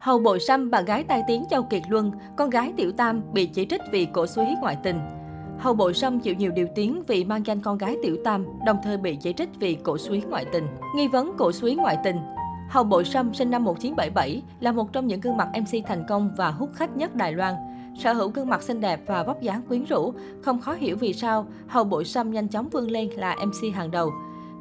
Hầu Bội Sâm, bạn gái tai tiếng Châu Kiệt Luân, con gái Tiểu Tam bị chỉ trích vì cổ suý ngoại tình. Hầu Bội Sâm chịu nhiều điều tiếng vì mang danh con gái Tiểu Tam, đồng thời bị chỉ trích vì cổ suý ngoại tình. Nghi vấn cổ suý ngoại tình Hầu Bội Sâm sinh năm 1977 là một trong những gương mặt MC thành công và hút khách nhất Đài Loan. Sở hữu gương mặt xinh đẹp và vóc dáng quyến rũ, không khó hiểu vì sao Hầu Bội Sâm nhanh chóng vươn lên là MC hàng đầu.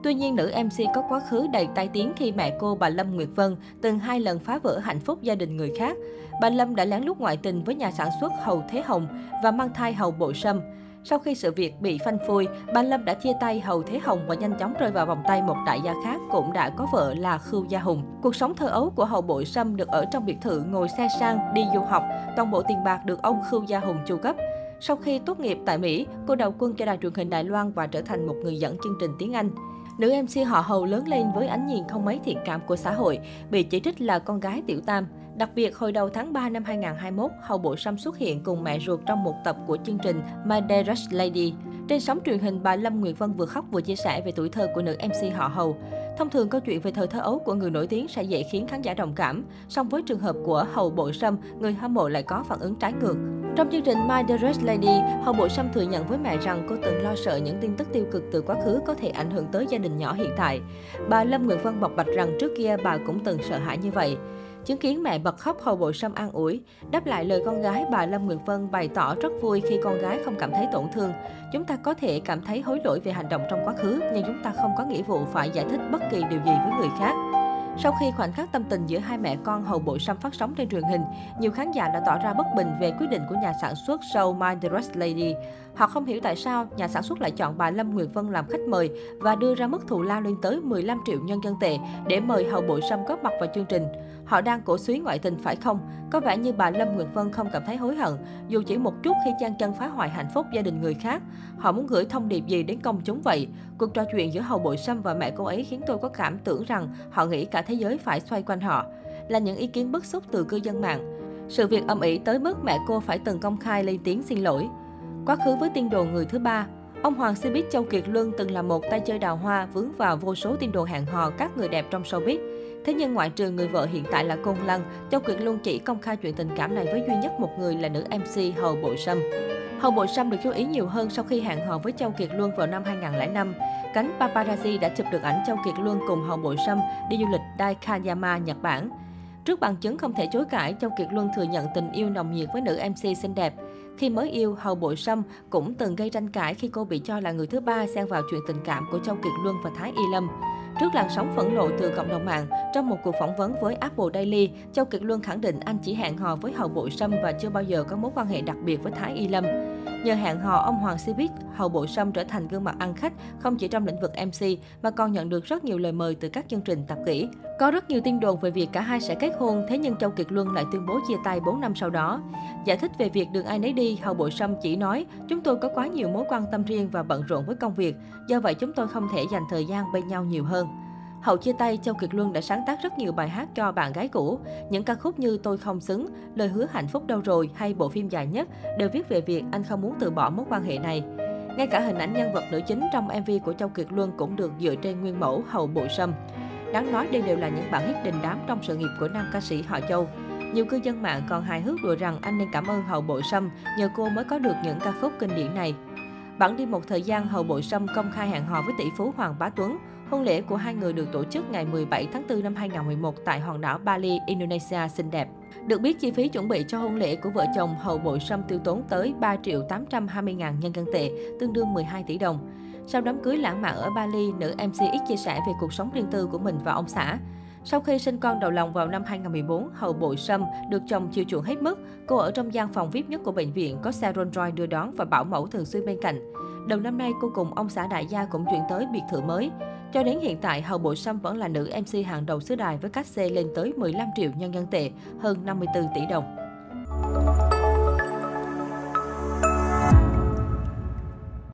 Tuy nhiên, nữ MC có quá khứ đầy tai tiếng khi mẹ cô bà Lâm Nguyệt Vân từng hai lần phá vỡ hạnh phúc gia đình người khác. Bà Lâm đã lén lút ngoại tình với nhà sản xuất Hầu Thế Hồng và mang thai Hầu Bội Sâm. Sau khi sự việc bị phanh phui, bà Lâm đã chia tay Hầu Thế Hồng và nhanh chóng rơi vào vòng tay một đại gia khác cũng đã có vợ là Khưu Gia Hùng. Cuộc sống thơ ấu của Hầu Bội Sâm được ở trong biệt thự ngồi xe sang, đi du học, toàn bộ tiền bạc được ông Khưu Gia Hùng chu cấp. Sau khi tốt nghiệp tại Mỹ, cô đầu quân cho đài truyền hình Đài Loan và trở thành một người dẫn chương trình tiếng Anh. Nữ MC họ Hầu lớn lên với ánh nhìn không mấy thiện cảm của xã hội, bị chỉ trích là con gái tiểu tam. Đặc biệt, hồi đầu tháng 3 năm 2021, Hầu Bộ Sâm xuất hiện cùng mẹ ruột trong một tập của chương trình My Dearest Lady. Trên sóng truyền hình, bà Lâm Nguyệt Vân vừa khóc vừa chia sẻ về tuổi thơ của nữ MC họ Hầu. Thông thường câu chuyện về thời thơ ấu của người nổi tiếng sẽ dễ khiến khán giả đồng cảm, song với trường hợp của Hầu Bộ Sâm, người hâm mộ lại có phản ứng trái ngược. Trong chương trình My Dearest Lady, hậu Bộ Sâm thừa nhận với mẹ rằng cô từng lo sợ những tin tức tiêu cực từ quá khứ có thể ảnh hưởng tới gia đình nhỏ hiện tại. Bà Lâm Nguyễn Vân bộc bạch rằng trước kia bà cũng từng sợ hãi như vậy. Chứng kiến mẹ bật khóc Hầu Bộ Sâm an ủi. Đáp lại lời con gái, bà Lâm Nguyệt Vân bày tỏ rất vui khi con gái không cảm thấy tổn thương. Chúng ta có thể cảm thấy hối lỗi về hành động trong quá khứ, nhưng chúng ta không có nghĩa vụ phải giải thích bất kỳ điều gì với người khác. Sau khi khoảnh khắc tâm tình giữa hai mẹ con hầu bội sâm phát sóng trên truyền hình, nhiều khán giả đã tỏ ra bất bình về quyết định của nhà sản xuất show My Dress Lady. Họ không hiểu tại sao nhà sản xuất lại chọn bà Lâm Nguyệt Vân làm khách mời và đưa ra mức thù lao lên tới 15 triệu nhân dân tệ để mời hầu bội sâm góp mặt vào chương trình. Họ đang cổ suý ngoại tình phải không? Có vẻ như bà Lâm Nguyệt Vân không cảm thấy hối hận, dù chỉ một chút khi chan chân phá hoại hạnh phúc gia đình người khác. Họ muốn gửi thông điệp gì đến công chúng vậy? Cuộc trò chuyện giữa hầu bội sâm và mẹ cô ấy khiến tôi có cảm tưởng rằng họ nghĩ cả thế giới phải xoay quanh họ. Là những ý kiến bức xúc từ cư dân mạng. Sự việc âm ỉ tới mức mẹ cô phải từng công khai lên tiếng xin lỗi. Quá khứ với tin đồn người thứ ba, Ông Hoàng Xê Châu Kiệt Luân từng là một tay chơi đào hoa vướng vào vô số tin đồn hẹn hò các người đẹp trong showbiz. Thế nhưng ngoại trừ người vợ hiện tại là Côn lăng, Châu Kiệt Luân chỉ công khai chuyện tình cảm này với duy nhất một người là nữ MC Hầu Bội Sâm. Hầu Bội Sâm được chú ý nhiều hơn sau khi hẹn hò với Châu Kiệt Luân vào năm 2005. Cánh paparazzi đã chụp được ảnh Châu Kiệt Luân cùng Hầu Bội Sâm đi du lịch Daikanyama, Nhật Bản. Trước bằng chứng không thể chối cãi, Châu Kiệt Luân thừa nhận tình yêu nồng nhiệt với nữ MC xinh đẹp. Khi mới yêu, Hầu Bội Sâm cũng từng gây tranh cãi khi cô bị cho là người thứ ba xen vào chuyện tình cảm của Châu Kiệt Luân và Thái Y Lâm. Trước làn sóng phẫn nộ từ cộng đồng mạng, trong một cuộc phỏng vấn với Apple Daily, Châu Kiệt Luân khẳng định anh chỉ hẹn hò với hậu Bội Sâm và chưa bao giờ có mối quan hệ đặc biệt với Thái Y Lâm. Nhờ hẹn hò, ông Hoàng Sibit, Hầu Bội Sâm trở thành gương mặt ăn khách không chỉ trong lĩnh vực MC mà còn nhận được rất nhiều lời mời từ các chương trình tạp kỹ. Có rất nhiều tin đồn về việc cả hai sẽ kết hôn, thế nhưng Châu Kiệt Luân lại tuyên bố chia tay 4 năm sau đó. Giải thích về việc đường ai nấy đi, Hầu Bội Sâm chỉ nói, chúng tôi có quá nhiều mối quan tâm riêng và bận rộn với công việc, do vậy chúng tôi không thể dành thời gian bên nhau nhiều hơn. Hậu chia tay, Châu Kiệt Luân đã sáng tác rất nhiều bài hát cho bạn gái cũ. Những ca khúc như Tôi không xứng, Lời hứa hạnh phúc đâu rồi hay bộ phim dài nhất đều viết về việc anh không muốn từ bỏ mối quan hệ này. Ngay cả hình ảnh nhân vật nữ chính trong MV của Châu Kiệt Luân cũng được dựa trên nguyên mẫu Hậu Bụi Sâm. Đáng nói đây đều là những bản hit đình đám trong sự nghiệp của nam ca sĩ họ Châu. Nhiều cư dân mạng còn hài hước đùa rằng anh nên cảm ơn Hậu Bội Sâm nhờ cô mới có được những ca khúc kinh điển này. Bản đi một thời gian, Hậu Bội Sâm công khai hẹn hò với tỷ phú Hoàng Bá Tuấn. Hôn lễ của hai người được tổ chức ngày 17 tháng 4 năm 2011 tại hòn đảo Bali, Indonesia xinh đẹp. Được biết, chi phí chuẩn bị cho hôn lễ của vợ chồng Hậu Bội Sâm tiêu tốn tới 3 triệu 820 ngàn nhân dân tệ, tương đương 12 tỷ đồng. Sau đám cưới lãng mạn ở Bali, nữ MC X chia sẻ về cuộc sống riêng tư của mình và ông xã. Sau khi sinh con đầu lòng vào năm 2014, Hậu Bội Sâm được chồng chiều chuộng hết mức. Cô ở trong gian phòng VIP nhất của bệnh viện, có xe Rolls Royce đưa đón và bảo mẫu thường xuyên bên cạnh. Đầu năm nay, cô cùng ông xã đại gia cũng chuyển tới biệt thự mới. Cho đến hiện tại, Hậu Bội Sâm vẫn là nữ MC hàng đầu xứ đài với cách xe lên tới 15 triệu nhân dân tệ, hơn 54 tỷ đồng.